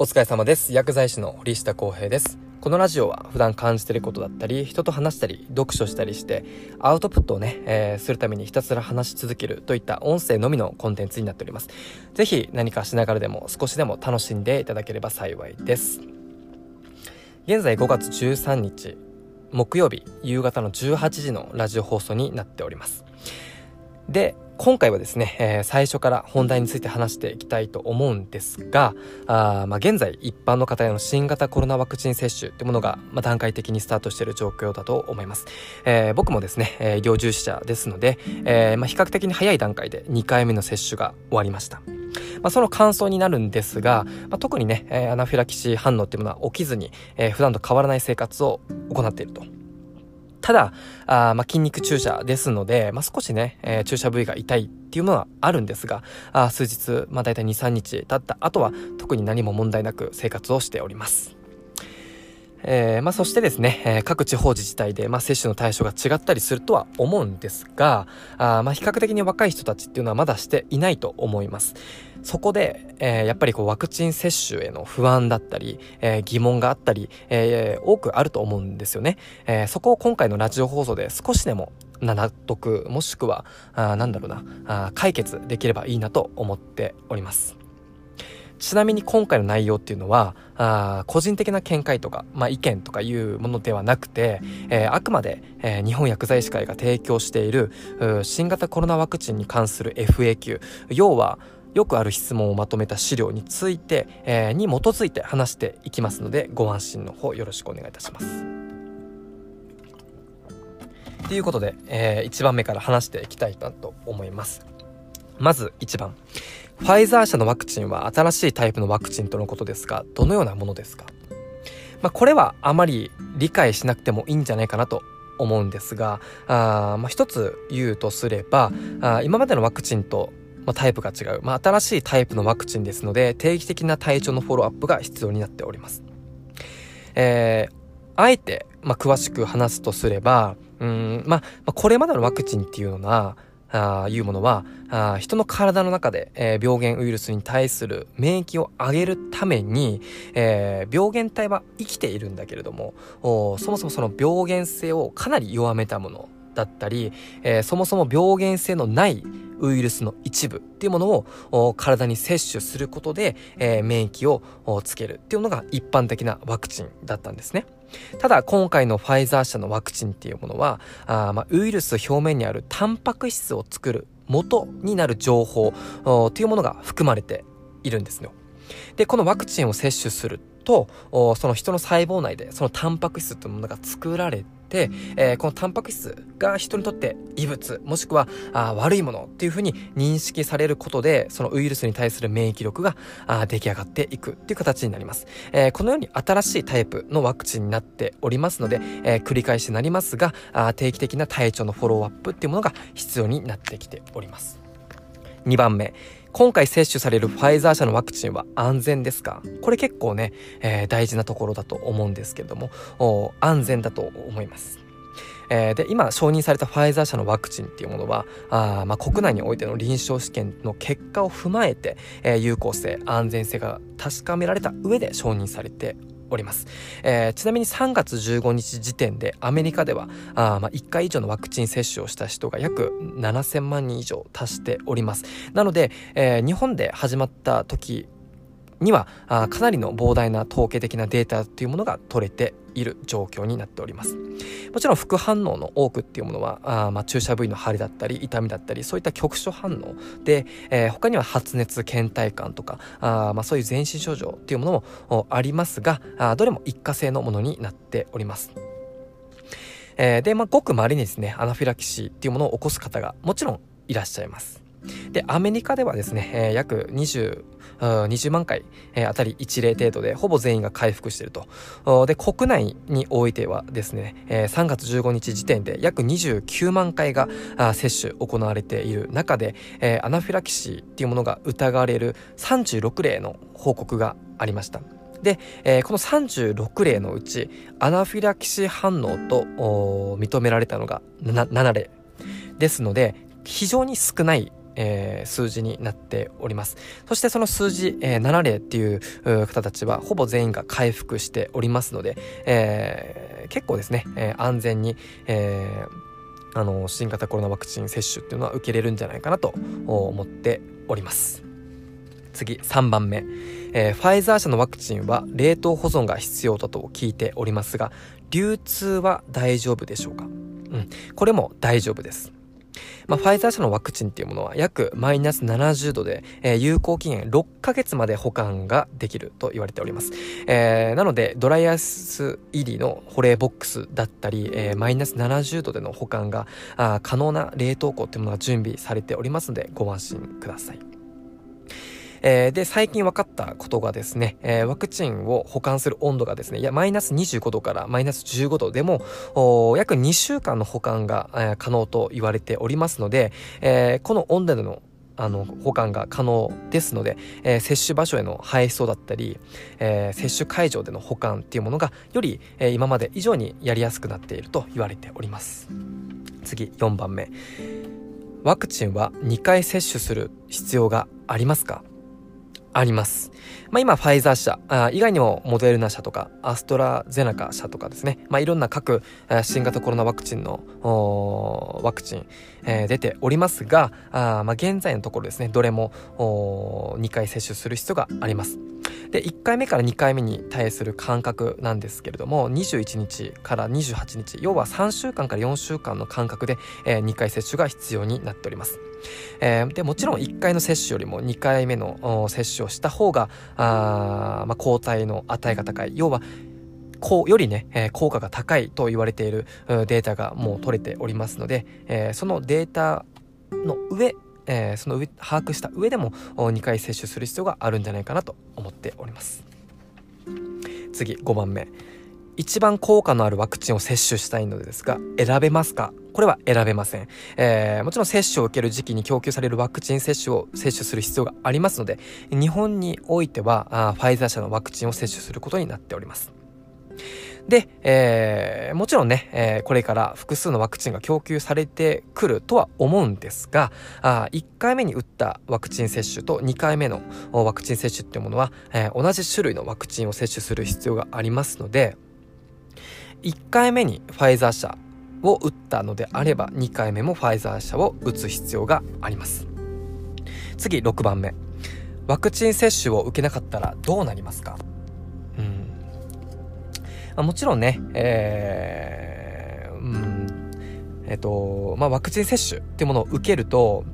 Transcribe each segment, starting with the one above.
お疲れ様です。薬剤師の堀下康平です。このラジオは普段感じてることだったり、人と話したり、読書したりして、アウトプットをね、えー、するためにひたすら話し続けるといった音声のみのコンテンツになっております。ぜひ何かしながらでも少しでも楽しんでいただければ幸いです。現在5月13日、木曜日夕方の18時のラジオ放送になっております。で、今回はですね、えー、最初から本題について話していきたいと思うんですが、あまあ、現在一般の方への新型コロナワクチン接種というものが、まあ、段階的にスタートしている状況だと思います。えー、僕もですね、えー、医療従事者ですので、えまあ、比較的に早い段階で2回目の接種が終わりました。まあ、その感想になるんですが、まあ、特にね、えアナフィラキシー反応っていうものは起きずに、え普段と変わらない生活を行っていると。ただ、あまあ、筋肉注射ですので、まあ、少しね、えー、注射部位が痛いっていうものはあるんですが、あ数日、まあ、大体2、3日経った後は特に何も問題なく生活をしております。えー、まあ、そしてですね、えー、各地方自治体で、まあ、接種の対象が違ったりするとは思うんですが、あまあ、比較的に若い人たちっていうのはまだしていないと思います。そこで、えー、やっぱりこうワクチン接種への不安だったり、えー、疑問があったり、えー、多くあると思うんですよね。えそこを今回のラジオ放送で少しでも納得、もしくは、あなんだろうなあ、解決できればいいなと思っております。ちなみに今回の内容っていうのは、あ個人的な見解とか、まあ、意見とかいうものではなくて、えー、あくまで、えー、日本薬剤師会が提供している新型コロナワクチンに関する FAQ 要はよくある質問をまとめた資料について、えー、に基づいて話していきますのでご安心の方よろしくお願いいたします。ということで、えー、1番目から話していきたいなと思います。まず1番。ファイザー社のワクチンは新しいタイプのワクチンとのことですが、どのようなものですか？まあ、これはあまり理解しなくてもいいんじゃないかなと思うんですが、あまあ、一つ言うとすれば、あ今までのワクチンとまあ、タイプが違う、まあ、新しいタイプのワクチンですので定期的な体調のフォローアップが必要になっております。えー、あえて、まあ、詳しく話すとすればうん、まあ、これまでのワクチンっていうのはあいうものはあ人の体の中で、えー、病原ウイルスに対する免疫を上げるために、えー、病原体は生きているんだけれどもそもそもその病原性をかなり弱めたものだったり、えー、そもそも病原性のないウイルスの一部っていうものを体に摂取することで、えー、免疫をつけるっていうのが一般的なワクチンだったんですね。ただ今回のファイザー社のワクチンっていうものはあ、まあ、ウイルス表面にあるタンパク質を作る元になる情報というものが含まれているんですよ。でこのワクチンを接種するとその人の細胞内でそのタンパク質というものが作られ、えー、このタンパク質が人にとって異物もしくはあ悪いものっていうふうに認識されることでそのウイルスに対する免疫力があ出来上がっていくっていう形になります、えー、このように新しいタイプのワクチンになっておりますので、えー、繰り返しになりますがあ定期的な体調のフォローアップっていうものが必要になってきております。2番目。今回接種されるファイザー社のワクチンは安全ですか？これ結構ね、えー、大事なところだと思うんですけれども、安全だと思います。えー、で今承認されたファイザー社のワクチンっていうものはあ、まあ、国内においての臨床試験の結果を踏まえて、えー、有効性安全性が確かめられた上で承認されております。えー、ちなみに3月15日時点でアメリカではあ、まあ、1回以上のワクチン接種をした人が約7000万人以上達しております。なので、えー、日本で始まった時にはあかなりの膨大な統計的なデータというものが取れている状況になっておりますもちろん副反応の多くっていうものはあまあ注射部位の腫れだったり痛みだったりそういった局所反応で、えー、他には発熱倦怠感とかあまあそういう全身症状っていうものもありますがあどれも一過性のものになっておりますえー、で、まあ、ごく稀にですね、アナフィラキシーっていうものを起こす方がもちろんいらっしゃいます。で、アメリカではですね、えー、約20、20万回、えー、あたり1例程度でほぼ全員が回復していると。で、国内においてはですね、えー、3月15日時点で約29万回が接種行われている中で、アナフィラキシーっていうものが疑われる36例の報告がありました。で、えー、この36例のうちアナフィラキシー反応と認められたのが 7, 7例ですので非常に少ないえー、数字になっております。そしてその数字、えー、7例っていう方たちはほぼ全員が回復しておりますので、えー、結構ですね、えー、安全に、えー、あの新型コロナワクチン接種っていうのは受けれるんじゃないかなと思っております。次3番目、えー、ファイザー社のワクチンは冷凍保存が必要だと聞いておりますが流通は大丈夫でしょうか？うん。これも大丈夫です。まあ、ファイザー社のワクチンっていうものは約マイナス70度で、えー、有効期限6ヶ月まで保管ができると言われております。えー、なので、ドライアイス入りの保冷ボックスだったり、えー、マイナス70度での保管があ可能な冷凍庫っていうものが準備されておりますので、ご安心ください。えー、で、最近分かったことがですね、えー、ワクチンを保管する温度がですね、いや、マイナス25度からマイナス15度でも、約2週間の保管が、えー、可能と言われておりますので、えー、この温度でのあの保管が可能ですので、えー、接種場所への配送だったり、えー、接種会場での保管っていうものがより、えー、今まで以上にやりやすくなっていると言われております。次4番目。ワクチンは2回接種する必要がありますか？あります。まあ、今、ファイザー社あ以外にもモデルナ社とかアストラゼネカ社とかですね、まあ、いろんな各新型コロナワクチンのワクチン、えー、出ておりますがあ、まあ、現在のところですねどれも2回接種する必要があります。で1回目から2回目に対する間隔なんですけれども21日から28日要は3週間から4週間の間隔で、えー、2回接種が必要になっております。えー、でもちろん1回の接種よりも2回目の接種をした方があ、まあ、抗体の値が高い要はこうよりね、えー、効果が高いと言われているデータがもう取れておりますので、えー、そのデータの上えー、その上把握した上でも2回接種する必要があるんじゃないかなと思っております。次5番目。一番効果のあるワクチンを接種したいのですが選べますか？これは選べません、えー、もちろん接種を受ける時期に供給されるワクチン接種を接種する必要がありますので日本においてはあファイザー社のワクチンを接種することになっております。で、えー、もちろんね、えー、これから複数のワクチンが供給されてくるとは思うんですが、あ1回目に打ったワクチン接種と2回目のワクチン接種っていうものは、えー、同じ種類のワクチンを接種する必要がありますので、1回目にファイザー社を打ったのであれば、2回目もファイザー社を打つ必要があります。次、6番目。ワクチン接種を受けなかったらどうなりますか？あ、もちろんね、えー、うん、えっ、ー、と、まあ、ワクチン接種っていうものを受けると、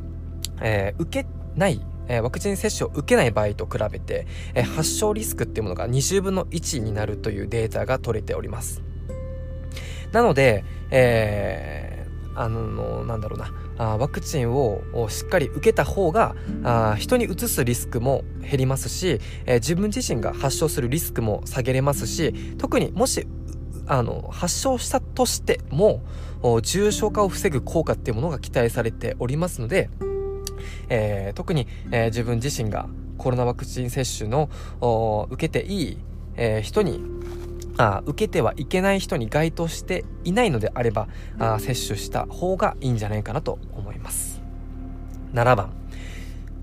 えー、受けない、えー、ワクチン接種を受けない場合と比べて、えー、発症リスクっていうものが20分の1になるというデータが取れております。なので、えー、あの、なんだろうな、あワクチンをしっかり受けた方があ人にうつすリスクも減りますし、えー、自分自身が発症するリスクも下げれますし特にもしあの発症したとしても重症化を防ぐ効果っていうものが期待されておりますので、えー、特に、えー、自分自身がコロナワクチン接種の受けていい、えー、人にあ受けてはいけない人に該当していないのであればあ接種した方がいいんじゃないかなと思います。7番。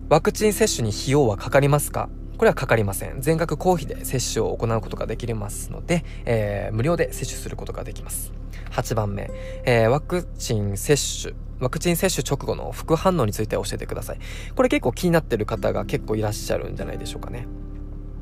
ワクチン接種に費用はかかりますか？これはかかりません。全額公費で接種を行うことができますので、えー、無料で接種することができます。8番目、えー、ワクチン接種ワクチン接種直後の副反応について教えてください。これ結構気になってる方が結構いらっしゃるんじゃないでしょうかね。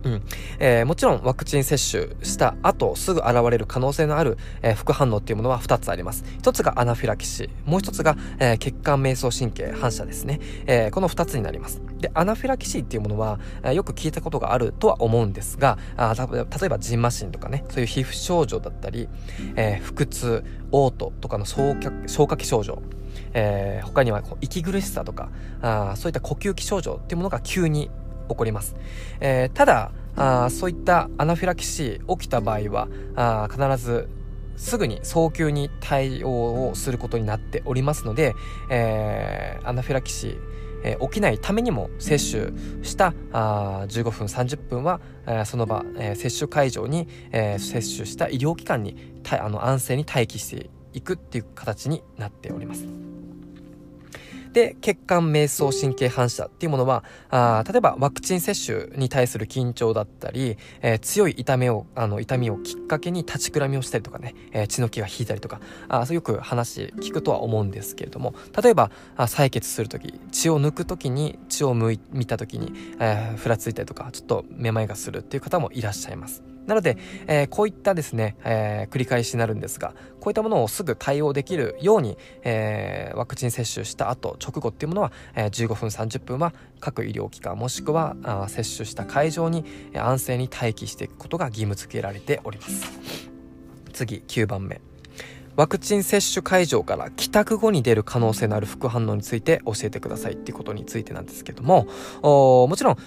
うんえー、もちろんワクチン接種した後すぐ現れる可能性のある、えー、副反応っていうものは2つあります。1つがアナフィラキシー、もう1つが、えー、血管瞑想神経反射ですね、えー。この2つになります。で、アナフィラキシーっていうものは、えー、よく聞いたことがあるとは思うんですが、あ例えばジンマシンとかね、そういう皮膚症状だったり、えー、腹痛、嘔吐とかの消化器症状、えー、他には息苦しさとかあそういった呼吸器症状っていうものが急に起こります。えー、ただあ、そういったアナフィラキシー起きた場合は、あ必ずすぐに早急に対応をすることになっておりますので、えー、アナフィラキシー、えー、起きないためにも接種したあ15分30分は、えー、その場、えー、接種会場に、えー、接種した医療機関にあの安静に待機していくっていう形になっております。で、血管瞑想神経反射っていうものはあ例えばワクチン接種に対する緊張だったり、えー、強い痛みをあの痛みをきっかけに立ちくらみをしたりとかね、えー、血の気が引いたりとかあそうよく話聞くとは思うんですけれども例えばあ採血する時血を抜く時に血を見た時に、えー、ふらついたりとかちょっとめまいがするっていう方もいらっしゃいます。なので、えー、こういったですね、えー、繰り返しになるんですが、こういったものをすぐ対応できるように、えー、ワクチン接種した後、直後っていうものは、え15分30分は各医療機関もしくはあ接種した会場に安静に待機していくことが義務付けられております。次、9番目。ワクチン接種会場から帰宅後に出る可能性のある副反応について教えてくださいっていうことについてなんですけども、もちろん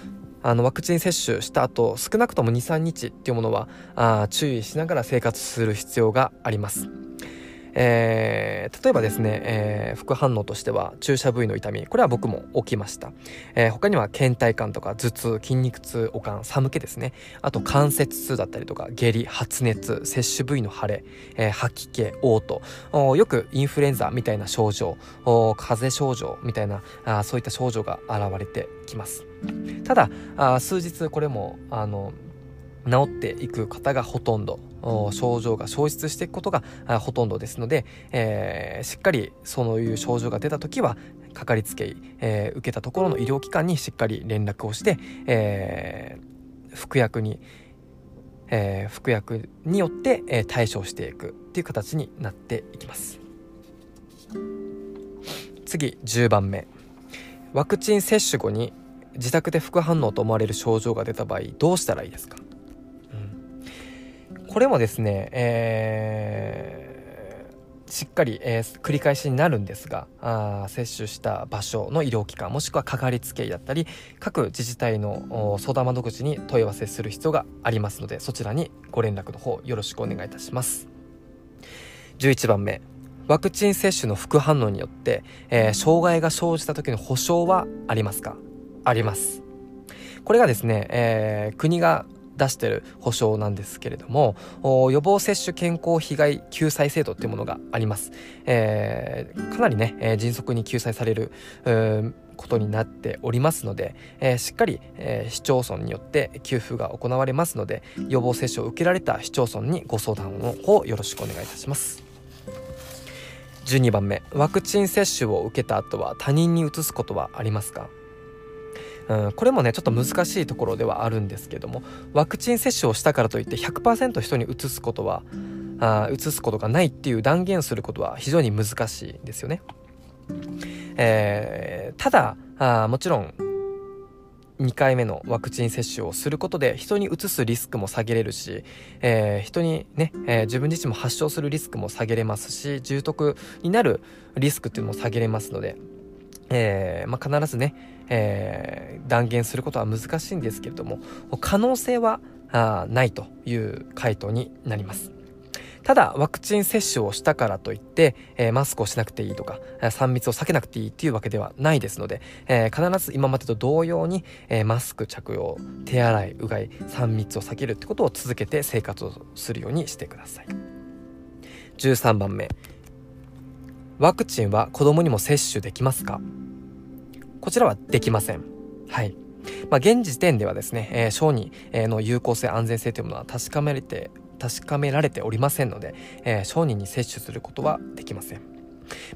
あのワクチン接種した後少なくとも23日っていうものはあ注意しながら生活する必要があります。えー、例えばですね、えー、副反応としては注射部位の痛みこれは僕も起きました、えー、他には倦怠感とか頭痛筋肉痛悪寒寒気ですね。あと関節痛だったりとか下痢発熱接種部位の腫れ、えー、吐き気嘔吐。よくインフルエンザみたいな症状風邪症状みたいなあそういった症状が現れてきます。ただあ数日これもあの治っていく方がほとんど。症状が消失していくことがほとんどですので、えー、しっかりそういう症状が出た時はかかりつけ医、えー、受けたところの医療機関にしっかり連絡をして、えー、服薬に、えー、服薬によって、えー、対処していくっていう形になっていきます。次10番目。ワクチン接種後に自宅で副反応と思われる症状が出た場合どうしたらいいですか？これもですね、えー、しっかり、えー、繰り返しになるんですがあ接種した場所の医療機関もしくはかかりつけ医だったり各自治体の相談窓口に問い合わせする必要がありますのでそちらにご連絡の方よろしくお願いいたします。11番目。ワクチン接種の副反応によって、えー、障害が生じた時の保証はありますか？あります。これがですね、えー、国が出してる保証なんですけれども予防接種健康被害救済制度っていうものがあります、えー、かなりね、えー、迅速に救済されることになっておりますので、えー、しっかり、えー、市町村によって給付が行われますので予防接種を受けられた市町村にご相談をよろしくお願いいたします。12番目ワクチン接種を受けた後は他人に移すことはありますか？うん、これもねちょっと難しいところではあるんですけどもワクチン接種をしたからといって100%人に移すことはあ移すことがないっていう断言することは非常に難しいんですよね。えー、ただあもちろん2回目のワクチン接種をすることで人に移すリスクも下げれるし、えー、人にね、えー、自分自身も発症するリスクも下げれますし重篤になるリスクっていうのも下げれますので、えーまあ、必ずねえー、断言することは難しいんですけれども可能性はあないという回答になります。ただワクチン接種をしたからといって、えー、マスクをしなくていいとか3密を避けなくていいっていうわけではないですので、えー、必ず今までと同様に、えー、マスク着用手洗いうがい3密を避けるってことを続けて生活をするようにしてください。13番目。ワクチンは子供にも接種できますか？こちらはできません。はい。まあ、現時点ではですね、えー、小児の有効性、安全性というものは確かめられて、確かめられておりませんので、えー、小児に接種することはできません。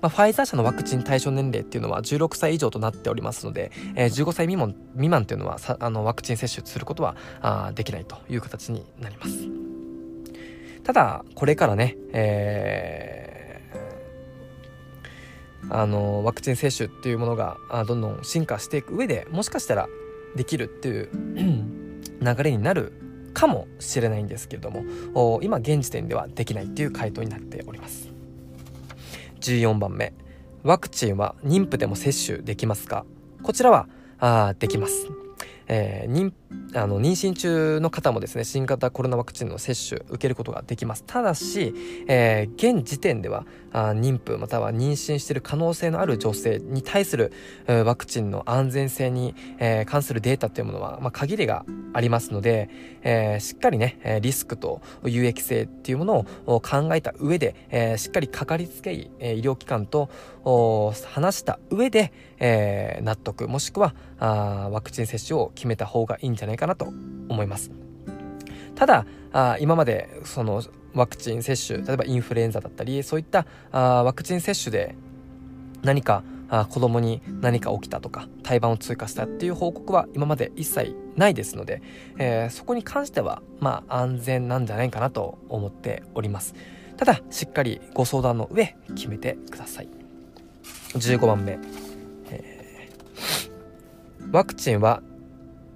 まあ、ファイザー社のワクチン対象年齢っていうのは16歳以上となっておりますので、えー、15歳未満未満というのはあのワクチン接種することはあできないという形になります。ただ、これからね、えーあのワクチン接種っていうものがどんどん進化していく上でもしかしたらできるっていう流れになるかもしれないんですけれども今現時点ではできないっていう回答になっております。14番目。ワクチンは妊婦でも接種できますか？こちらはあできます。えー、妊あの妊娠中の方もですね新型コロナワクチンの接種受けることができます。ただし、えー、現時点ではあ妊婦または妊娠している可能性のある女性に対するワクチンの安全性に、えー、関するデータというものは、まあ、限りがありますので、えー、しっかりねリスクと有益性っていうものを考えた上で、えー、しっかりかかりつけ医、え医療機関と話した上で、え、納得もしくはあワクチン接種を決めた方がいいんじゃないかなと思います。ただあ今までそのワクチン接種例えばインフルエンザだったりそういったあワクチン接種で何かあ子供に何か起きたとか胎盤を通過したっていう報告は今まで一切ないですので、えー、そこに関してはまあ安全なんじゃないかなと思っております。ただしっかりご相談の上決めてください。15番目、えー、ワクチンは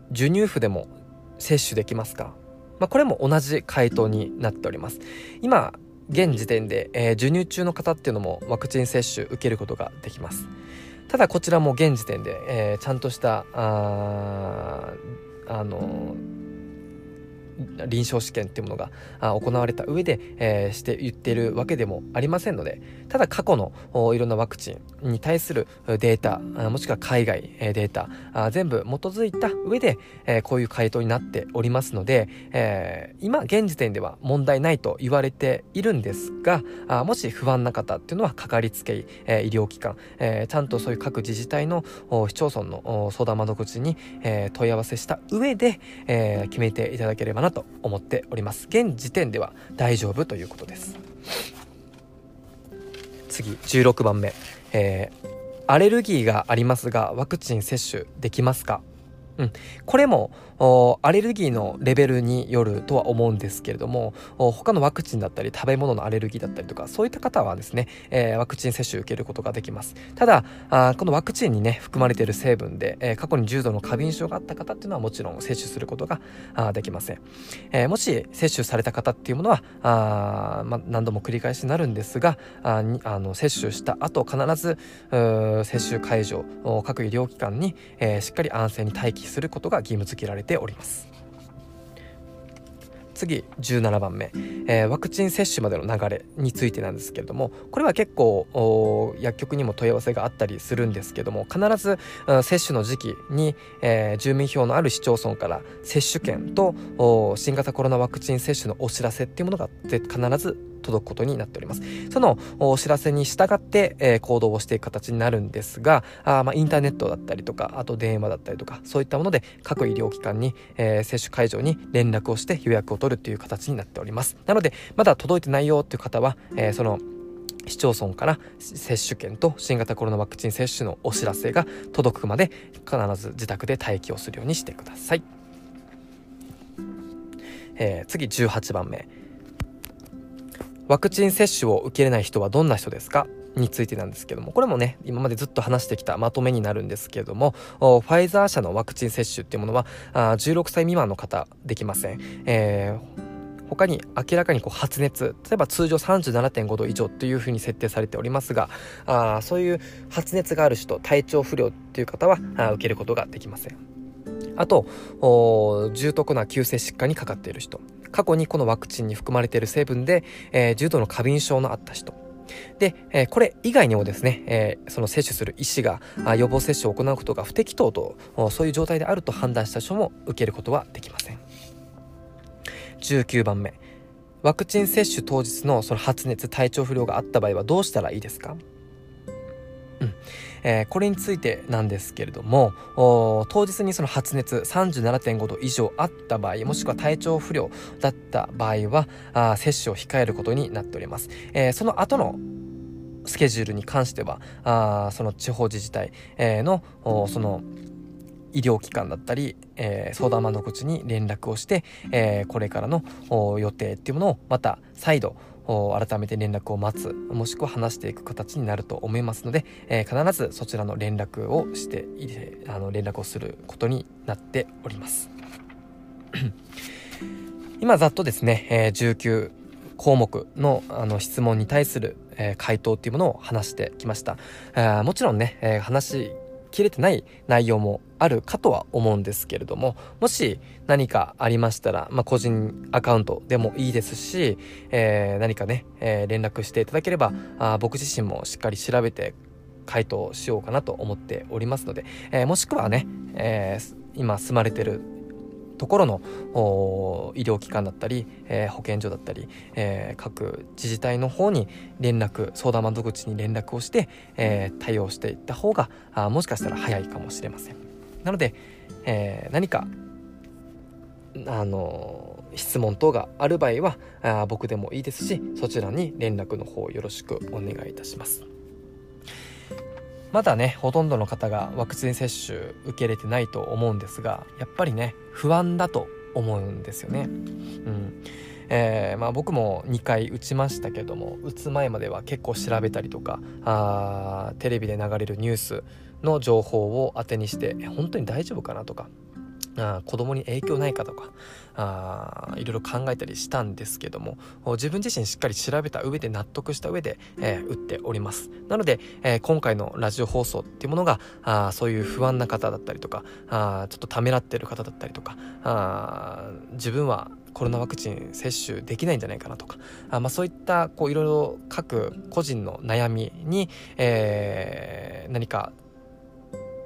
授乳婦でも接種できますか？まあ、これも同じ回答になっております。今現時点で、えー、授乳中の方っていうのもワクチン接種受けることができます。ただこちらも現時点で、えー、ちゃんとしたああのー臨床試験っていうものが行われた上で、えー、して言っているわけでもありませんのでただ過去のいろんなワクチンに対するデータもしくは海外データ全部基づいた上で、えー、こういう回答になっておりますので、えー、今現時点では問題ないと言われているんですがもし不安な方っていうのはかかりつけ医、えー、医療機関、えー、ちゃんとそういう各自治体の市町村の相談窓口に、えー、問い合わせした上で、えー、決めていただければなと思っております。現時点では大丈夫ということです。次16番目、えー、アレルギーがありますがワクチン接種できますか？うん、これもアレルギーのレベルによるとは思うんですけれども他のワクチンだったり食べ物のアレルギーだったりとかそういった方はですね、えー、ワクチン接種受けることができます。ただあこのワクチンにね含まれている成分で、えー、過去に重度の過敏症があった方っていうのはもちろん接種することがあできません、えー、もし接種された方っていうものはあ、ま何度も繰り返しになるんですがああの接種した後必ず接種会場各医療機関に、えー、しっかり安静に待機することが義務付けられてております。次17番目、えー、ワクチン接種までの流れについてなんですけれどもこれは結構薬局にも問い合わせがあったりするんですけども必ず接種の時期に、えー、住民票のある市町村から接種券と新型コロナワクチン接種のお知らせっていうものが必ず届くことになっております。そのお知らせに従って、えー、行動をしていく形になるんですが、あまあ、インターネットだったりとか、あと電話だったりとか、そういったもので各医療機関に、えー、接種会場に連絡をして予約を取るという形になっております。なので、まだ届いてないよっていう方は、えー、その市町村から接種券と新型コロナワクチン接種のお知らせが届くまで必ず自宅で待機をするようにしてください。えー、次18番目ワクチン接種を受けれない人はどんな人ですか？についてなんですけどもこれもね今までずっと話してきたまとめになるんですけれどもファイザー社のワクチン接種っていうものはあ16歳未満の方できません、えー他に明らかにこう発熱例えば通常37.5度以上というふうに設定されておりますがあそういう発熱がある人体調不良っていう方はあ受けることができません。あと重篤な急性疾患にかかっている人。過去にこのワクチンに含まれている成分で、えー、重度の過敏症のあった人。で、えー、これ以外にもですね、えー、その接種する医師が予防接種を行うことが不適当とそういう状態であると判断した人も受けることはできません。19番目。ワクチン接種当日のその発熱体調不良があった場合はどうしたらいいですか？えー、これについてなんですけれども当日にその発熱37.5度以上あった場合もしくは体調不良だった場合はあ接種を控えることになっております、えー、その後のスケジュールに関してはあその地方自治体、えー、のその医療機関だったり、えー、相談窓口に連絡をして、えー、これからの予定っていうものをまた再度改めて連絡を待つもしくは話していく形になると思いますので、えー、必ずそちらの連絡をしてあの連絡をすることになっております。今ざっとですね、えー、19項目のあの質問に対する、えー、回答っていうものを話してきました、え、もちろんね、えー、話きれてない内容もあるかとは思うんですけれども、もし何かありましたら、まあ、個人アカウントでもいいですし、えー、何かね、えー、連絡していただければ、あ僕自身もしっかり調べて回答しようかなと思っておりますので、えー、もしくはね、え今住まれてるところの医療機関だったり、えー、保健所だったり、えー、各自治体の方に連絡相談窓口に連絡をして、えー、対応していった方があもしかしたら早いかもしれません。なので、え何かあの質問等がある場合はあ僕でもいいですしそちらに連絡の方よろしくお願いいたします。まだねほとんどの方がワクチン接種受け入れてないと思うんですがやっぱりね不安だと思うんですよね。うんえー、まあ、僕も2回打ちましたけども打つ前までは結構調べたりとかあテレビで流れるニュースの情報を当てにして本当に大丈夫かなとかあ子供に影響ないかとかあいろいろ考えたりしたんですけども自分自身しっかり調べた上で納得した上で、えー、打っております。なので、えー、今回のラジオ放送っていうものがあそういう不安な方だったりとかあちょっとためらってる方だったりとかあ自分はコロナワクチン接種できないんじゃないかなとかあ、まあ、そういったこういろいろ各個人の悩みに、えー、何か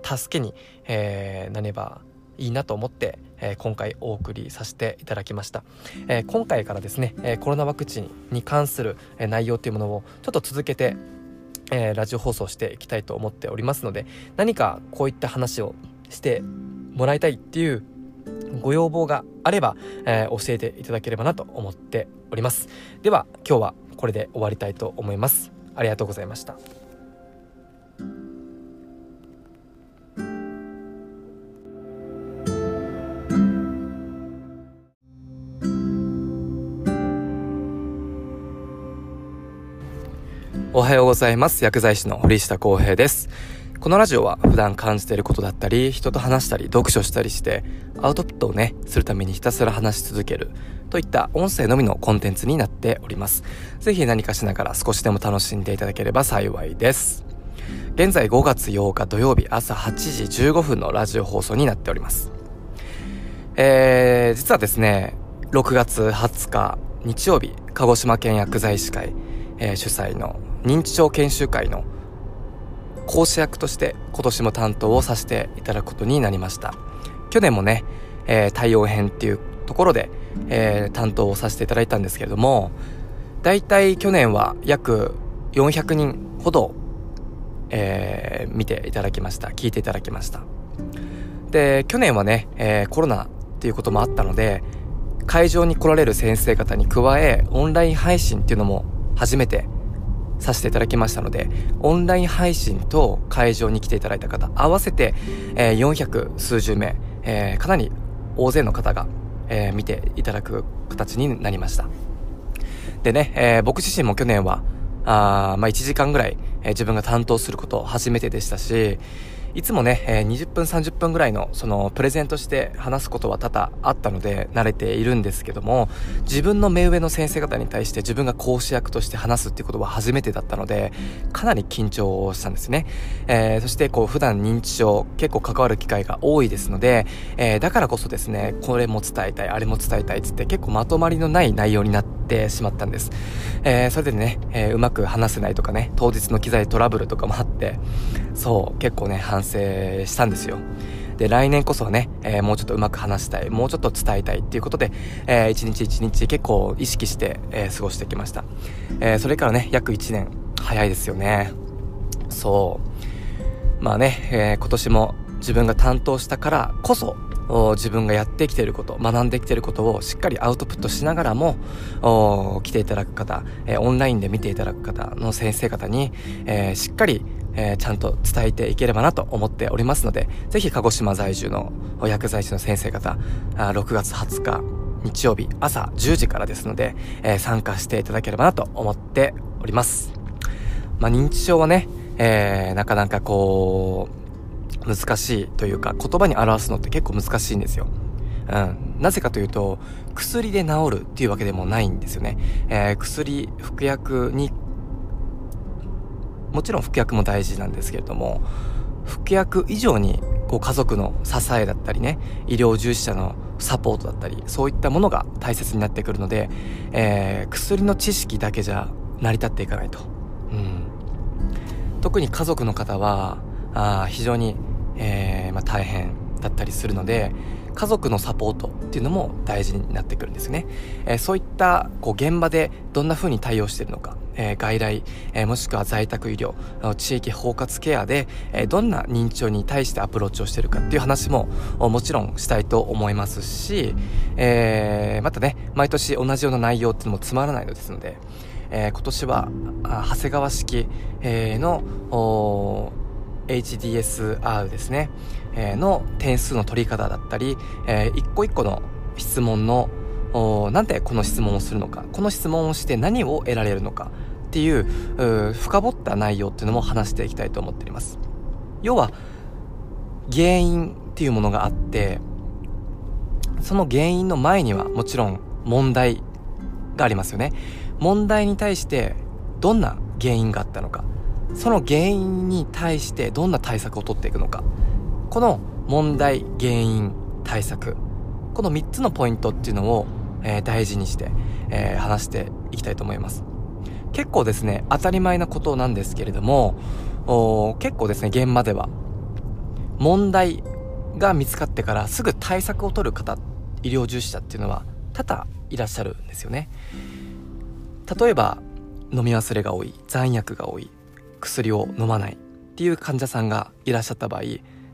助けに、えー、なればいいなと思って、えー、今回お送りさせていただきました、えー、今回からですね、え、コロナワクチンに関する、内容というものをちょっと続けて、えラジオ放送していきたいと思っておりますので何かこういった話をしてもらいたいっていうご要望があれば、え教えていただければなと思っております。では今日はこれで終わりたいと思います。ありがとうございました。おはようございます。薬剤師の堀下康平です。このラジオは普段感じていることだったり、人と話したり、読書したりして、アウトプットをね、するためにひたすら話し続ける、といった音声のみのコンテンツになっております。ぜひ何かしながら少しでも楽しんでいただければ幸いです。現在5月8日土曜日朝8時15分のラジオ放送になっております。えー、実はですね、6月20日日曜日、鹿児島県薬剤師会、えー、主催の認知症研修会の講師役として今年も担当をさせていただくことになりました。去年もね、えー、対応編っていうところで、えー、担当をさせていただいたんですけれども大体去年は約400人ほど、えー、見ていただきました。聞いていただきました。で去年はね、えー、コロナっていうこともあったので会場に来られる先生方に加えオンライン配信っていうのも初めてさせていただきましたので、オンライン配信と会場に来ていただいた方、合わせて、えー、400数十名、えー、かなり大勢の方が、えー、見ていただく形になりました。でね、えー、僕自身も去年は、あまあ1時間ぐらい、えー、自分が担当すること初めてでしたし、いつもね、えー、20分30分ぐらいのそのプレゼントして話すことは多々あったので慣れているんですけども自分の目上の先生方に対して自分が講師役として話すっていうことは初めてだったのでかなり緊張したんですね、えー、そしてこう普段認知症結構関わる機会が多いですので、えー、だからこそですねこれも伝えたいあれも伝えたいっつって結構まとまりのない内容になってしまったんです、え、それでね、え、うまく話せないとかね当日の機材トラブルとかもあってそう結構ね反省したんですよ。で来年こそはね、えー、もうちょっとうまく話したいもうちょっと伝えたいっていうことで、えー、一日一日結構意識して、えー、過ごしてきました、えー、それからね約1年早いですよね。そう。まあね、えー、今年も自分が担当したからこそ自分がやってきていること学んできていることをしっかりアウトプットしながらも来ていただく方、えー、オンラインで見ていただく方の先生方に、えー、しっかりえー、ちゃんと伝えていければなと思っておりますので、ぜひ鹿児島在住の薬剤師の先生方、あ6月20日日曜日朝10時からですので、えー、参加していただければなと思っております。まあ、認知症はね、えー、なかなかこう、難しいというか、言葉に表すのって結構難しいんですよ。うん。なぜかというと、薬で治るっていうわけでもないんですよね。えー、薬、服薬にもちろん服薬も大事なんですけれども服薬以上にこう家族の支えだったりね医療従事者のサポートだったりそういったものが大切になってくるので、えー、薬の知識だけじゃ成り立っていかないと、うん、特に家族の方はあ非常に、えーまあ、大変だったりするので家族のサポートっていうのも大事になってくるんですね、えー、そういったこう現場でどんな風に対応してるのか、えー、外来、えー、もしくは在宅医療地域包括ケアで、えー、どんな認知症に対してアプローチをしてるかっていう話ももちろんしたいと思いますし、えー、またね毎年同じような内容っていうのもつまらないのですので、えー、今年は長谷川式、えー、の HDSR ですね、えー、の点数の取り方だったり、えー、一個一個の質問のなんでこの質問をするのかこの質問をして何を得られるのかっていう深掘った内容っていうのも話していきたいと思っております。要は原因っていうものがあってその原因の前にはもちろん問題がありますよね。問題に対してどんな原因があったのか。その原因に対してどんな対策を取っていくのか。この問題原因対策。この3つのポイントっていうのを、えー、大事にして、えー、話していきたいと思います。結構ですね当たり前なことなんですけれども結構ですね現場では。問題が見つかってからすぐ対策を取る方医療従事者っていうのは多々いらっしゃるんですよね。例えば飲み忘れが多い残薬が多い薬を飲まないっていう患者さんがいらっしゃった場合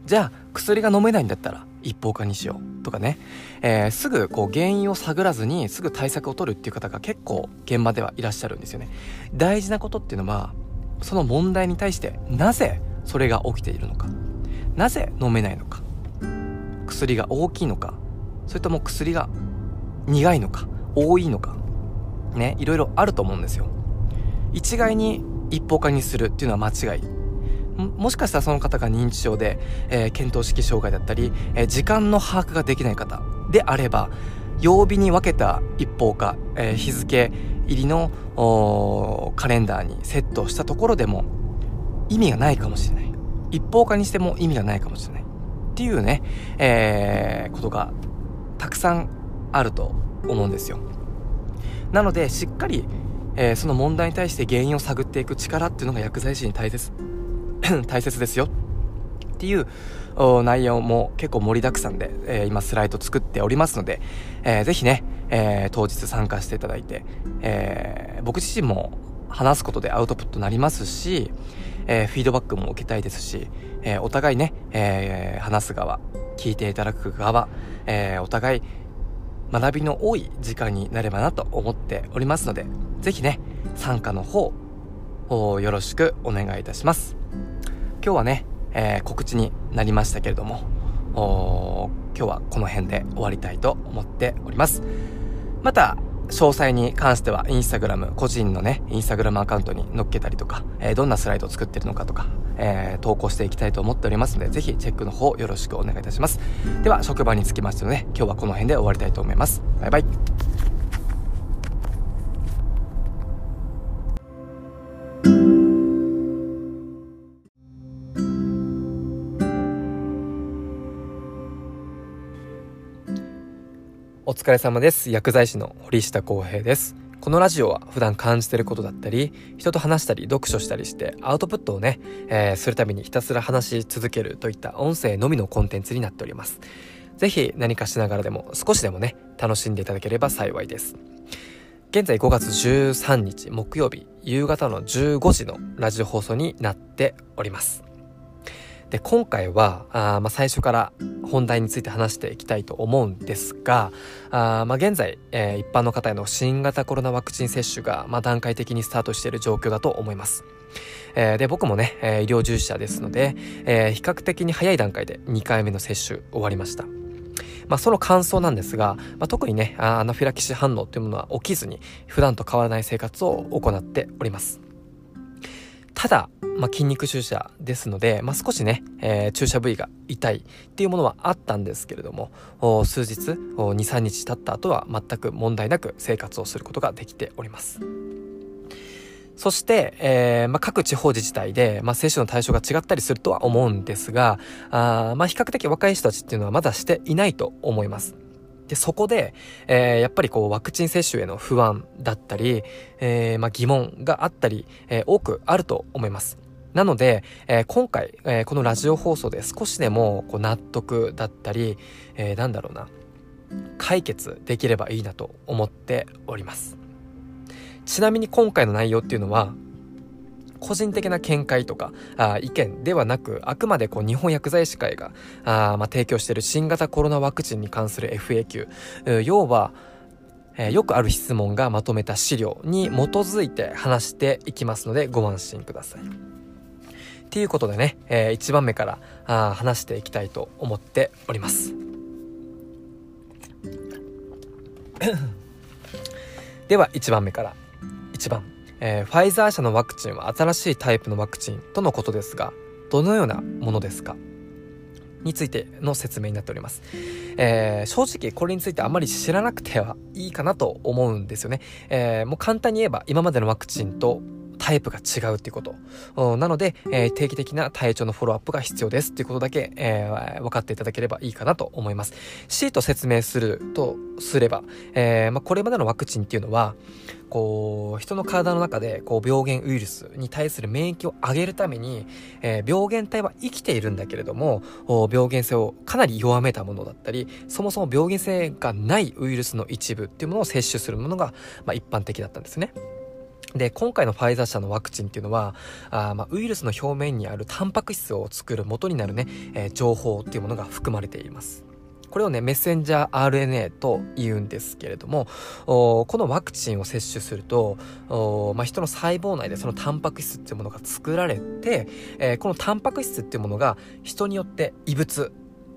じゃあ薬が飲めないんだったら一方化にしよう。とかね、えー、すぐこう原因を探らずにすぐ対策を取るっていう方が結構現場ではいらっしゃるんですよね。大事なことっていうのはその問題に対してなぜそれが起きているのか。なぜ飲めないのか。薬が大きいのか。それとも薬が苦いのか。多いのか。ね。いろいろあると思うんですよ。一概に一方化にするっていうのは間違い。もしかしたらその方が認知症で、えー、検討式障害だったり、えー、時間の把握ができない方であれば曜日に分けた一方化、えー、日付入りのカレンダーにセットしたところでも意味がないかもしれない。一方化にしても意味がないかもしれない。っていうね、えー、ことがたくさんあると思うんですよ。なのでしっかりえー、その問題に対して原因を探っていく力っていうのが薬剤師に大切。大切ですよっていう内容も結構盛りだくさんで、えー、今スライド作っておりますので、えー、ぜひね、えー、当日参加していただいて、えー、僕自身も話すことでアウトプットになりますし、えー、フィードバックも受けたいですし、えー、お互いね、えー、話す側聞いていただく側、えー、お互い学びの多い時間になればなと思っておりますので、ぜひね、参加の方、よろしくお願いいたします。今日はね、えー、告知になりましたけれども、今日はこの辺で終わりたいと思っております。また、詳細に関してはインスタグラム、個人のね、インスタグラムアカウントに載っけたりとか、えー、どんなスライドを作ってるのかとか、えー、投稿していきたいと思っておりますので、ぜひチェックの方よろしくお願いいたします。では、職場につきましてので、今日はこの辺で終わりたいと思います。バイバイ。お疲れ様です。薬剤師の堀下康平です。このラジオは普段感じてることだったり、人と話したり読書したりしてアウトプットをね、えー、するためにひたすら話し続けるといった音声のみのコンテンツになっております。ぜひ何かしながらでも少しでもね、楽しんでいただければ幸いです。現在5月13日木曜日夕方の15時のラジオ放送になっております。で、今回は、あまあ、最初から本題について話していきたいと思うんですが、あまあ、現在、えー、一般の方への新型コロナワクチン接種が、まあ、段階的にスタートしている状況だと思います。えー、で、僕もね、えー、医療従事者ですので、えー、比較的に早い段階で2回目の接種終わりました。まあ、その感想なんですが、まあ、特にね、アナフィラキシー反応というものは起きずに、普段と変わらない生活を行っております。ただ、まあ、筋肉注射ですので、まあ、少しね、えー、注射部位が痛いっていうものはあったんですけれども数日23日経った後は全く問題なく生活をすることができておりますそして、えー、まあ、各地方自治体で、まあ、接種の対象が違ったりするとは思うんですが、あまあ、比較的若い人たちっていうのはまだしていないと思います。で、そこで、えー、やっぱりこう、ワクチン接種への不安だったり、えー、まあ、疑問があったり、えー、多くあると思います。なので、えー、今回、えー、このラジオ放送で少しでもこう納得だったり、えー、なんだろうな、解決できればいいなと思っております。ちなみに今回の内容っていうのは、個人的な見解とかあ意見ではなくあくまでこう日本薬剤師会があ、まあ、提供している新型コロナワクチンに関する FAQ 要はえー、よくある質問がまとめた資料に基づいて話していきますのでご安心ください。っていうことでね、えー、1番目からあ話していきたいと思っております。では1番目から1番えー、ファイザー社のワクチンは新しいタイプのワクチンとのことですがどのようなものですか？についての説明になっております。えー、正直これについてあまり知らなくてはいいかなと思うんですよね。えー、もう簡単に言えば今までのワクチンとタイプが違うっていうこと。なので、えー、定期的な体調のフォローアップが必要ですっていうことだけ、えー、分かっていただければいいかなと思います。C と説明するとすれば、えーまあ、これまでのワクチンっていうのは、こう、人の体の中で、こう、病原ウイルスに対する免疫を上げるために、えー、病原体は生きているんだけれども、病原性をかなり弱めたものだったり、そもそも病原性がないウイルスの一部っていうものを摂取するものが、まあ、一般的だったんですね。で、今回のファイザー社のワクチンっていうのは、あまあ、ウイルスの表面にあるタンパク質を作る元になるね、えー、情報っていうものが含まれています。これをね、メッセンジャー RNA と言うんですけれども、このワクチンを接種すると、まあ、人の細胞内でそのタンパク質っていうものが作られて、えー、このタンパク質っていうものが人によって異物、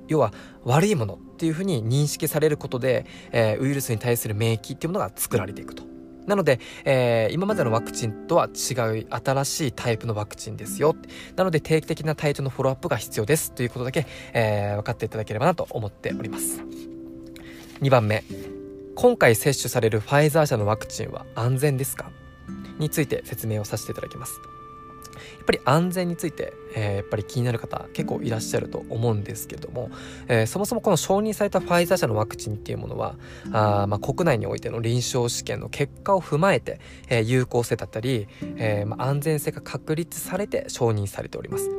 要は悪いものっていうふうに認識されることで、えー、ウイルスに対する免疫っていうものが作られていくと。なので、えー、今までのワクチンとは違う新しいタイプのワクチンですよ。なので定期的な体調のフォローアップが必要ですということだけ、えー、分かっていただければなと思っております。2番目。今回接種されるファイザー社のワクチンは安全ですか？について説明をさせていただきます。やっぱり安全について、えー、やっぱり気になる方結構いらっしゃると思うんですけども、えー、そもそもこの承認されたファイザー社のワクチンっていうものはあ、まあ、国内においての臨床試験の結果を踏まえて、えー、有効性だったり、えまあ、安全性が確立されて承認されております。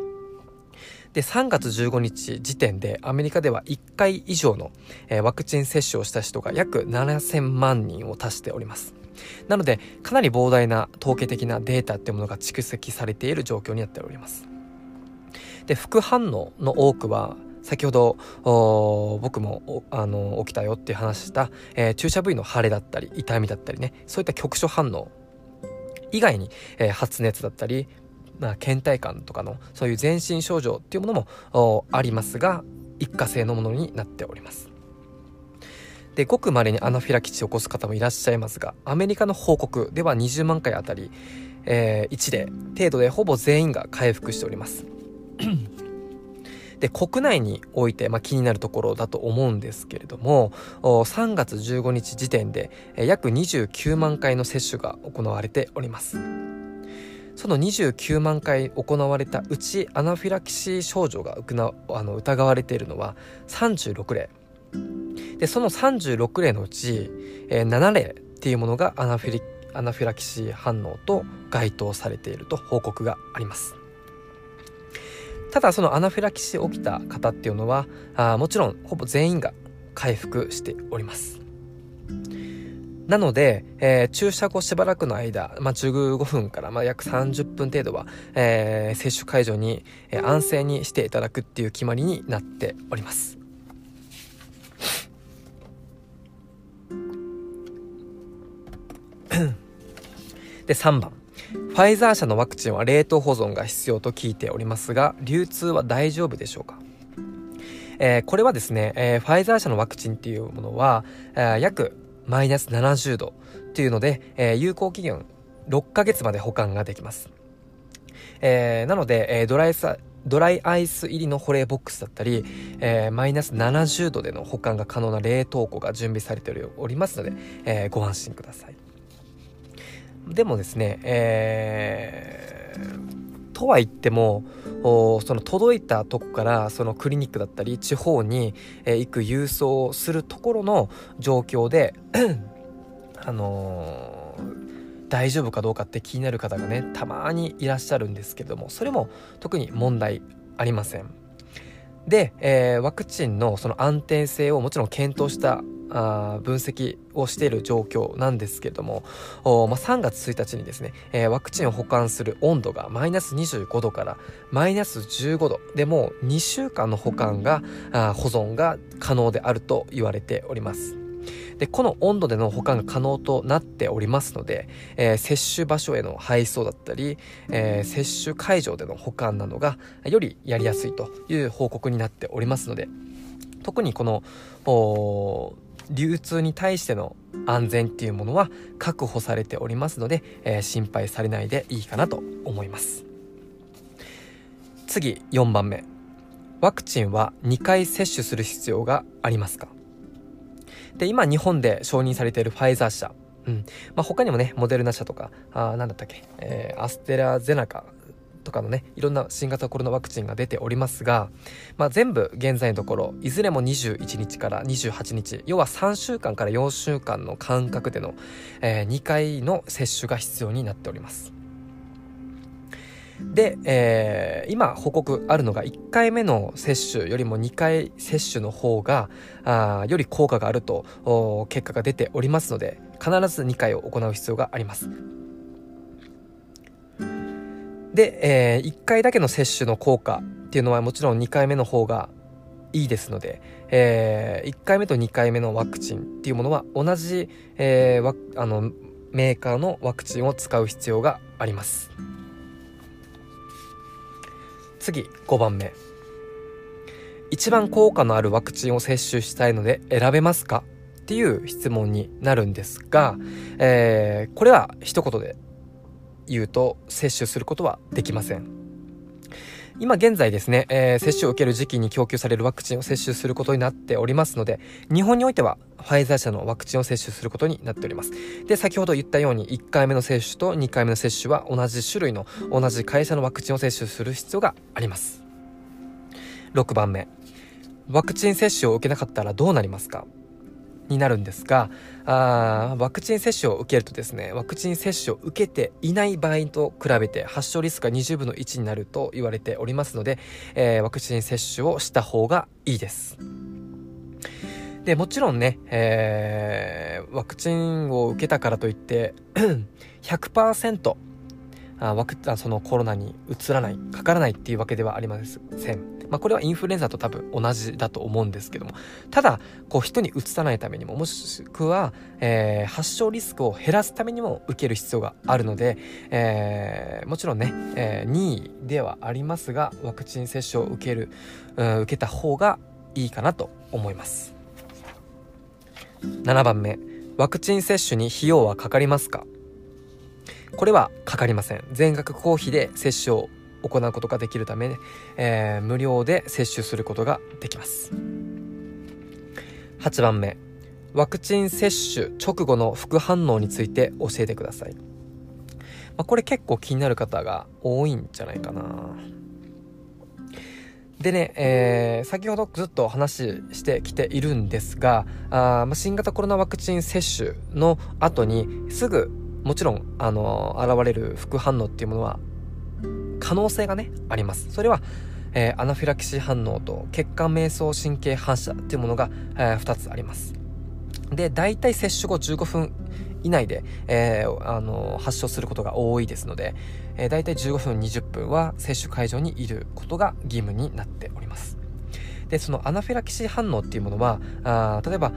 で、3月15日時点でアメリカでは1回以上の、えワクチン接種をした人が約7000万人を達しております。なのでかなり膨大な統計的なデータっていうものが蓄積されている状況になっております。で副反応の多くは先ほど僕もあの起きたよっていう話した、えー、注射部位の腫れだったり痛みだったりねそういった局所反応以外に、えー、発熱だったり、まあ、倦怠感とかのそういう全身症状っていうものもありますが一過性のものになっております。でごく稀にアナフィラキシーを起こす方もいらっしゃいますがアメリカの報告では20万回あたり、えー、1例程度でほぼ全員が回復しております。で国内において、まあ、気になるところだと思うんですけれども3月15日時点で約29万回の接種が行われております。その29万回行われたうちアナフィラキシー症状があの疑われているのは36例。でその36例のうち、えー、7例っていうものがアナフィリアナフィラキシー反応と該当されていると報告がありますただそのアナフィラキシー起きた方っていうのはあもちろんほぼ全員が回復しておりますなので、えー、注射後しばらくの間、まあ、15分から、まあ、約30分程度は、えー、接種会場に、えー、安静にしていただくっていう決まりになっております。で、3番。ファイザー社のワクチンは冷凍保存が必要と聞いておりますが、流通は大丈夫でしょうか？えー、これはですね、えー、ファイザー社のワクチンっていうものは、えー、約マイナス70度っていうので、えー、有効期限6ヶ月まで保管ができます。えー、なので、えー、ドライサドライアイス入りの保冷ボックスだったり、えー、マイナス70度での保管が可能な冷凍庫が準備されておりますので、えー、ご安心ください。でもですね、えー、とは言ってもその届いたとこからそのクリニックだったり地方に、えー、行く郵送するところの状況で あのー、大丈夫かどうかって気になる方がねたまにいらっしゃるんですけどもそれも特に問題ありません。で、えー、ワクチンのその安定性をもちろん検討したあ分析をしている状況なんですけれども、おまあ、3月1日にですね、えー、ワクチンを保管する温度がマイナス25度からマイナス15度でもう2週間の保管があ保存が可能であると言われております。で、この温度での保管が可能となっておりますので、えー、接種場所への配送だったり、えー、接種会場での保管などがよりやりやすいという報告になっておりますので、特にこの、流通に対しての安全っていうものは確保されておりますので、えー、心配されないでいいかなと思います。次4番目。ワクチンは2回接種する必要がありますか？で今日本で承認されているファイザー社。うん。まあ、他にもねモデルナ社とかあ何だったっけ、えー、アステラゼナカとかのねいろんな新型コロナワクチンが出ておりますが、まあ、全部現在のところいずれも21日から28日要は3週間から4週間の間隔での、えー、2回の接種が必要になっております。で、えー、今報告あるのが1回目の接種よりも2回接種の方があより効果があると結果が出ておりますので必ず2回を行う必要があります。で、えー、1回だけの接種の効果っていうのはもちろん2回目の方がいいですので、えー、1回目と2回目のワクチンっていうものは同じ、えー、あのメーカーのワクチンを使う必要があります。次5番目。一番効果のあるワクチンを接種したいので選べますか？っていう質問になるんですが、えー、これは一言で言うと接種することはできません。今現在ですね、えー、接種を受ける時期に供給されるワクチンを接種することになっておりますので、日本においてはファイザー社のワクチンを接種することになっております。で、先ほど言ったように1回目の接種と2回目の接種は同じ種類の同じ会社のワクチンを接種する必要があります。6番目。ワクチン接種を受けなかったらどうなりますか？になるんですがあワクチン接種を受けるとですねワクチン接種を受けていない場合と比べて発症リスクが20分の1になると言われておりますので、えー、ワクチン接種をした方がいいです。でもちろんね、えー、ワクチンを受けたからといって 100%あワクあそのコロナにうつらないかからないっていうわけではありません。まあ、これはインフルエンザと多分同じだと思うんですけども、ただ、こう人にうつさないためにも、もしくは、えー、発症リスクを減らすためにも受ける必要があるので、えー、もちろんね、えー、任意ではありますが、ワクチン接種を受ける、うん、受けた方がいいかなと思います。7番目、ワクチン接種に費用はかかりますか？これはかかりません。全額公費で接種を行うことができるため、えー、無料で接種することができます。8番目ワクチン接種直後の副反応について教えてください、まあ、これ結構気になる方が多いんじゃないかな。でね、えー、先ほどずっと話してきているんですがあ、まあ、新型コロナワクチン接種の後にすぐもちろん、あのー、現れる副反応っていうものは可能性がね、あります。それは、えー、アナフィラキシー反応と血管瞑想神経反射っていうものが、えー、2つあります。で、大体接種後15分以内で、えー、あの発症することが多いですので、えー、大体15分20分は接種会場にいることが義務になっておりますでそのアナフィラキシー反応っていうものはあ例えば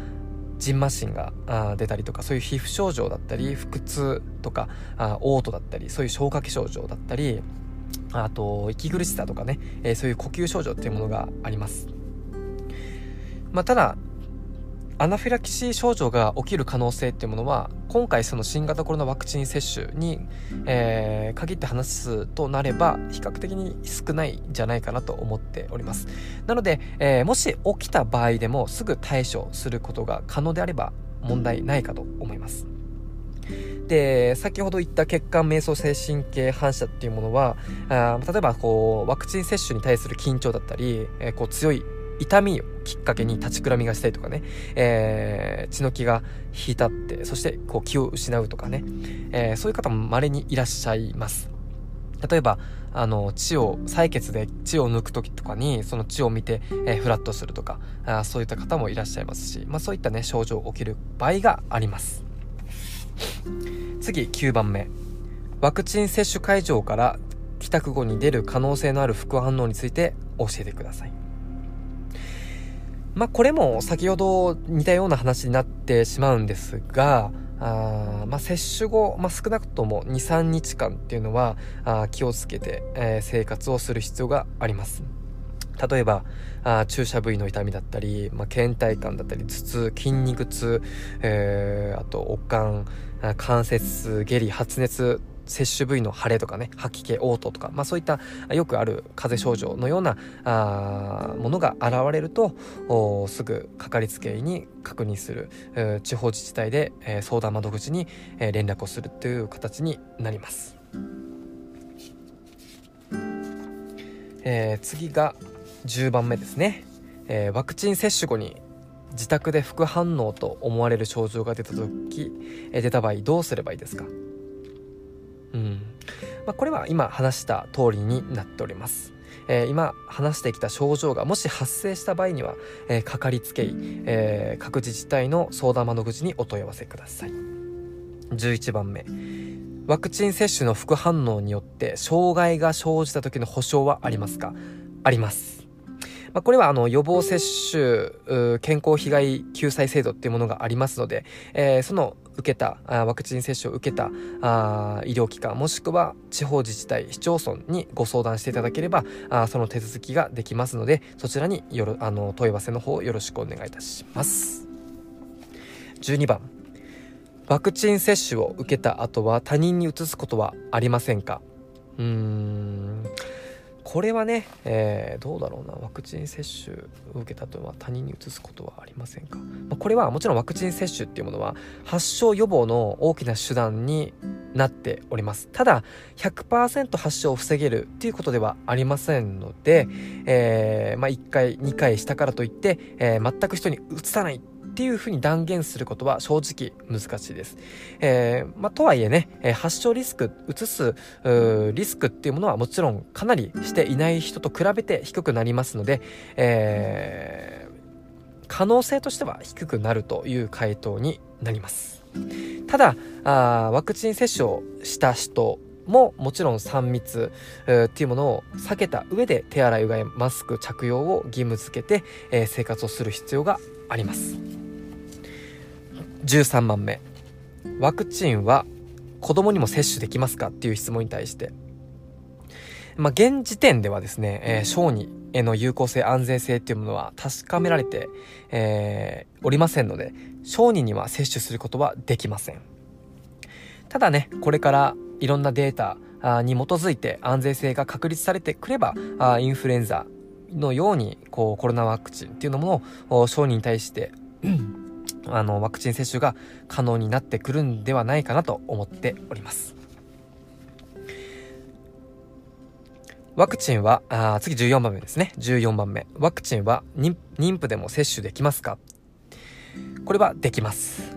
ジンマシンが出たりとかそういう皮膚症状だったり腹痛とかあ嘔吐だったりそういう消化器症状だったりあと息苦しさとかね、えー、そういう呼吸症状っていうものがあります。まあ、ただアナフィラキシー症状が起きる可能性っていうものは今回その新型コロナワクチン接種に、えー、限って話すとなれば比較的に少ないんじゃないかなと思っておりますなので、えー、もし起きた場合でもすぐ対処することが可能であれば問題ないかと思いますで先ほど言った血管瞑想精神系反射っていうものはあ例えばこうワクチン接種に対する緊張だったり、えー、こう強い痛みをきっかけに立ちくらみがしたりとかね、えー、血の気が引いたってそしてこう気を失うとかね、えー、そういう方も稀にいらっしゃいます。例えばあの血を採血で血を抜く時とかにその血を見て、えー、フラットするとかあそういった方もいらっしゃいますし、まあ、そういったね症状起きる場合があります。次9番目。ワクチン接種会場から帰宅後に出る可能性のある副反応について教えてください。まあこれも先ほど似たような話になってしまうんですがあまあ、接種後、まあ、少なくとも23日間っていうのはあ気をつけて、えー、生活をする必要があります。例えばあ注射部位の痛みだったり、まあ、倦怠感だったり頭痛筋肉痛、えー、あと悪寒関節下痢発熱接種部位の腫れとかね吐き気嘔吐とか、まあ、そういったよくある風邪症状のようなあものが現れるとすぐかかりつけ医に確認する地方自治体で、えー、相談窓口に、えー、連絡をするという形になります。えー、次が10番目ですね、えー、ワクチン接種後に自宅で副反応と思われる症状が出た時、えー、出た場合どうすればいいですか？うん。まあ、これは今話した通りになっております。えー、今話してきた症状がもし発生した場合には、えー、かかりつけ医、えー、各自治体の相談窓口にお問い合わせください。11番目。ワクチン接種の副反応によって障害が生じた時の保証はありますか？あります。まあ、これはあの予防接種健康被害救済制度っていうものがありますので、えー、その受けたワクチン接種を受けたあ医療機関もしくは地方自治体市町村にご相談していただければあその手続きができますのでそちらによろあの問い合わせの方よろしくお願いいたします。12番。ワクチン接種を受けた後は他人に移すことはありませんか？うーんこれはね、えー、どうだろうな。ワクチン接種を受けたとは他人に移すことはありませんか、まあ、これはもちろんワクチン接種っていうものは発症予防の大きな手段になっております。ただ100%発症を防げるっていうことではありませんので、えーまあ、1回2回したからといって、えー、全く人に移さないっていうふうに断言することは正直難しいです。えー、まあ、とはいえね、え発症リスク、移すリスクっていうものはもちろんかなりしていない人と比べて低くなりますので、えー、可能性としては低くなるという回答になります。ただ、あワクチン接種をした人ももちろん3密、っていうものを避けた上で手洗いうがいマスク着用を義務付けて、えー、生活をする必要があります。13番目。ワクチンは子供にも接種できますかっていう質問に対して。まあ、現時点ではですね、えー、小児への有効性安全性っていうものは確かめられて、えー、おりませんので小児には接種することはできません。ただねこれからいろんなデータに基づいて安全性が確立されてくればインフルエンザのようにこうコロナワクチンっていうのも小児に対してあの、ワクチン接種が可能になってくるんではないかなと思っております。ワクチンは、あ次14番目ですね。14番目。ワクチンは妊婦でも接種できますか？これはできます。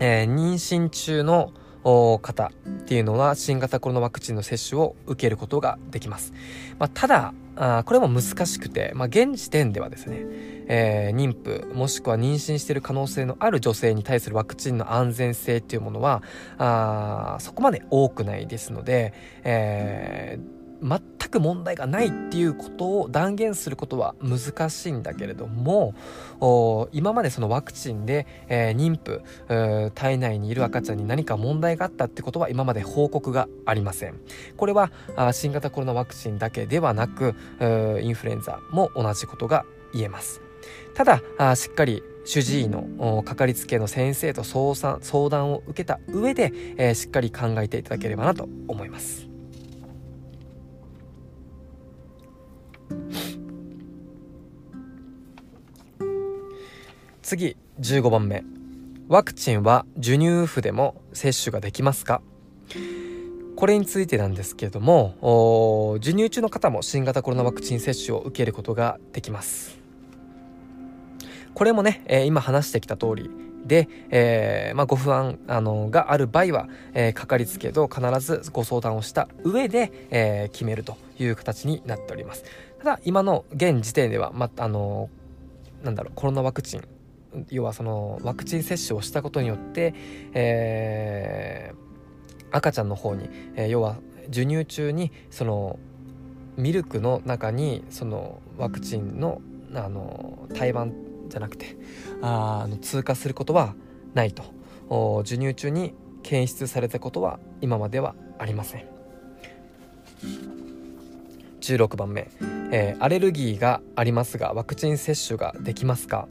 えー、妊娠中の方っていうのは新型コロナワクチンの接種を受けることができます。まあ、ただあ、これも難しくて、まあ、現時点ではですね、えー、妊婦もしくは妊娠している可能性のある女性に対するワクチンの安全性というものはあそこまで多くないですので、えー全く問題がないっていうことを断言することは難しいんだけれども今までそのワクチンで、えー、妊婦、体内にいる赤ちゃんに何か問題があったってことは今まで報告がありません。これは新型コロナワクチンだけではなくインフルエンザも同じことが言えます。ただしっかり主治医のかかりつけの先生と相談を受けた上で、えー、しっかり考えていただければなと思います。次15番目。ワクチンは授乳婦でも接種ができますか？これについてなんですけれども授乳中の方も新型コロナワクチン接種を受けることができます。これもね、えー、今話してきた通りで、えー、まあ、ご不安あのがある場合は、えー、かかりつけと必ずご相談をした上で、えー、決めるという形になっております。ただ今の現時点では、まあのなんだろうコロナワクチン要はそのワクチン接種をしたことによって、えー、赤ちゃんの方に、えー、要は授乳中にそのミルクの中にそのワクチンのあの胎盤じゃなくてあの通過することはないと。授乳中に検出されたことは今まではありません。16番目、えー、アレルギーがありますがワクチン接種ができますか？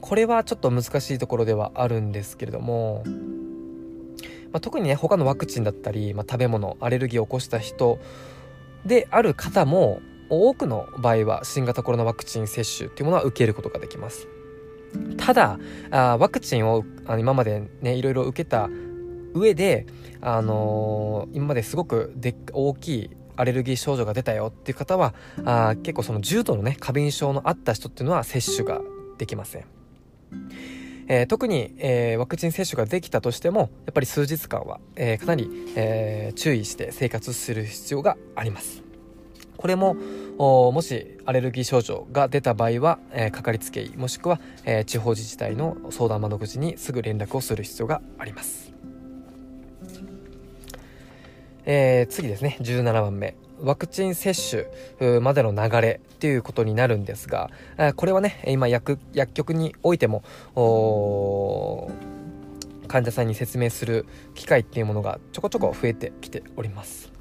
これはちょっと難しいところではあるんですけれども、まあ、特にね他のワクチンだったり、まあ、食べ物アレルギーを起こした人である方も多くの場合は新型コロナワクチン接種っていうものは受けることができます。ただあワクチンをあの今までねいろいろ受けた上で、あのー、今まですごくで大きいアレルギー症状が出たよっていう方はあ結構その重度のね過敏症のあった人っていうのは接種ができません。えー、特に、えー、ワクチン接種ができたとしてもやっぱり数日間は、えー、かなり、え注意して生活する必要があります。これももしアレルギー症状が出た場合は、えー、かかりつけ医もしくは、えー、地方自治体の相談窓口にすぐ連絡をする必要があります、えー、次ですね。17番目。ワクチン接種までの流れっていうことになるんですがこれはね今薬薬局においても患者さんに説明する機会っていうものがちょこちょこ増えてきております。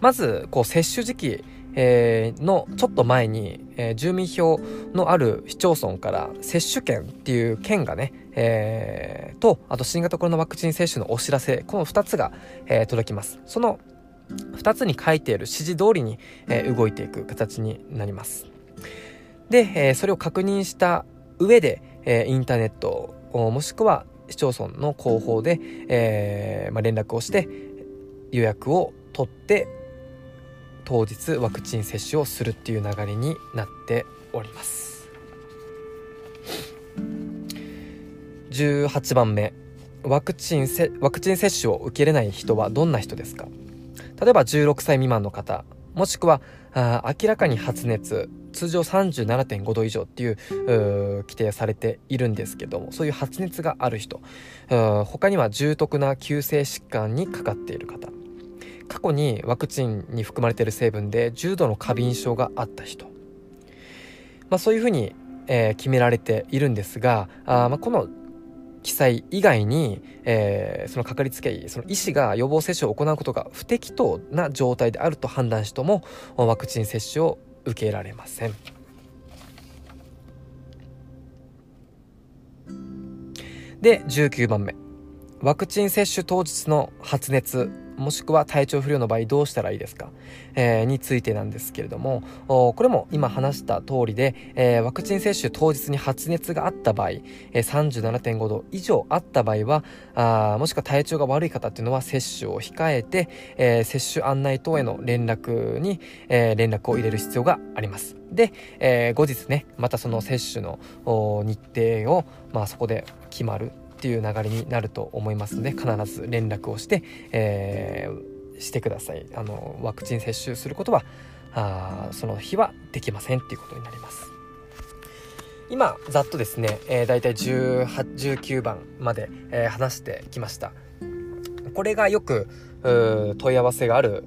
まずこう接種時期えー、のちょっと前に、えー、住民票のある市町村から接種券っていう券がね、えー、とあと新型コロナワクチン接種のお知らせこの2つが、えー、届きます。その2つに書いている指示通りに、えー、動いていく形になります。で、えー、それを確認した上で、えー、インターネットもしくは市町村の広報で、えーまあ、連絡をして予約を取って当日ワクチン接種をするっていう流れになっております。18番目ワクチンせワクチン接種を受けれない人はどんな人ですか？例えば16歳未満の方もしくはあ明らかに発熱通常37.5度以上っていう規定されているんですけどもそういう発熱がある人他には重篤な急性疾患にかかっている方。過去にワクチンに含まれている成分で重度の過敏症があった人、まあ、そういうふうに、えー、決められているんですがあ、まあ、この記載以外に、えー、そのかかりつけ医その医師が予防接種を行うことが不適当な状態であると判断してもワクチン接種を受けられません。で19番目。ワクチン接種当日の発熱。もしくは体調不良の場合どうしたらいいですか、えー、についてなんですけれどもこれも今話した通りで、えー、ワクチン接種当日に発熱があった場合、えー、37.5度以上あった場合はあもしくは体調が悪い方っていうのは接種を控えて、えー、接種案内等への連絡に、えー、連絡を入れる必要があります。で、えー、後日ねまたその接種の日程を、まあ、そこで決まる。っていう流れになると思いますので必ず連絡をして、えー、してください。あのワクチン接種することはあその日はできませんっていうことになります。今ざっとですね、えー、大体19番まで、えー、話してきました。これがよく問い合わせがある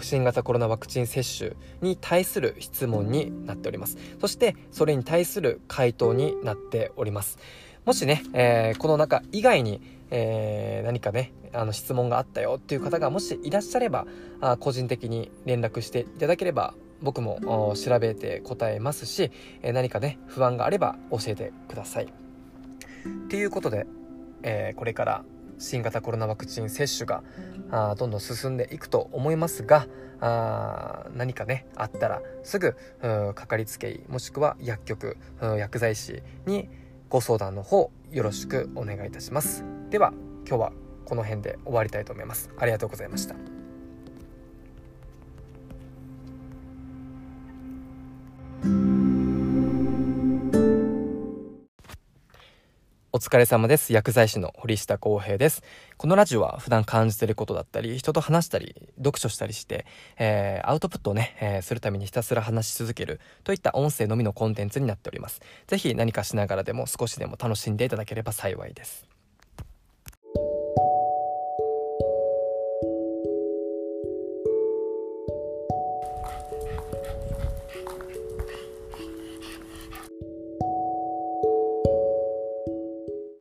新型コロナワクチン接種に対する質問になっております。そしてそれに対する回答になっております。もしね、えー、この中以外に、えー、何かね、あの質問があったよっていう方がもしいらっしゃれば、あ個人的に連絡していただければ、僕も調べて答えますし、え何かね、不安があれば教えてください。っていうことで、えー、これから新型コロナワクチン接種があどんどん進んでいくと思いますがあ何かねあったらすぐかかりつけ医もしくは薬局薬剤師にご相談の方よろしくお願いいたします。では今日はこの辺で終わりたいと思います。ありがとうございました。お疲れ様です。薬剤師の堀下康平です。このラジオは普段感じてることだったり、人と話したり、読書したりして、えー、アウトプットをね、えー、するためにひたすら話し続けるといった音声のみのコンテンツになっております。ぜひ何かしながらでも少しでも楽しんでいただければ幸いです。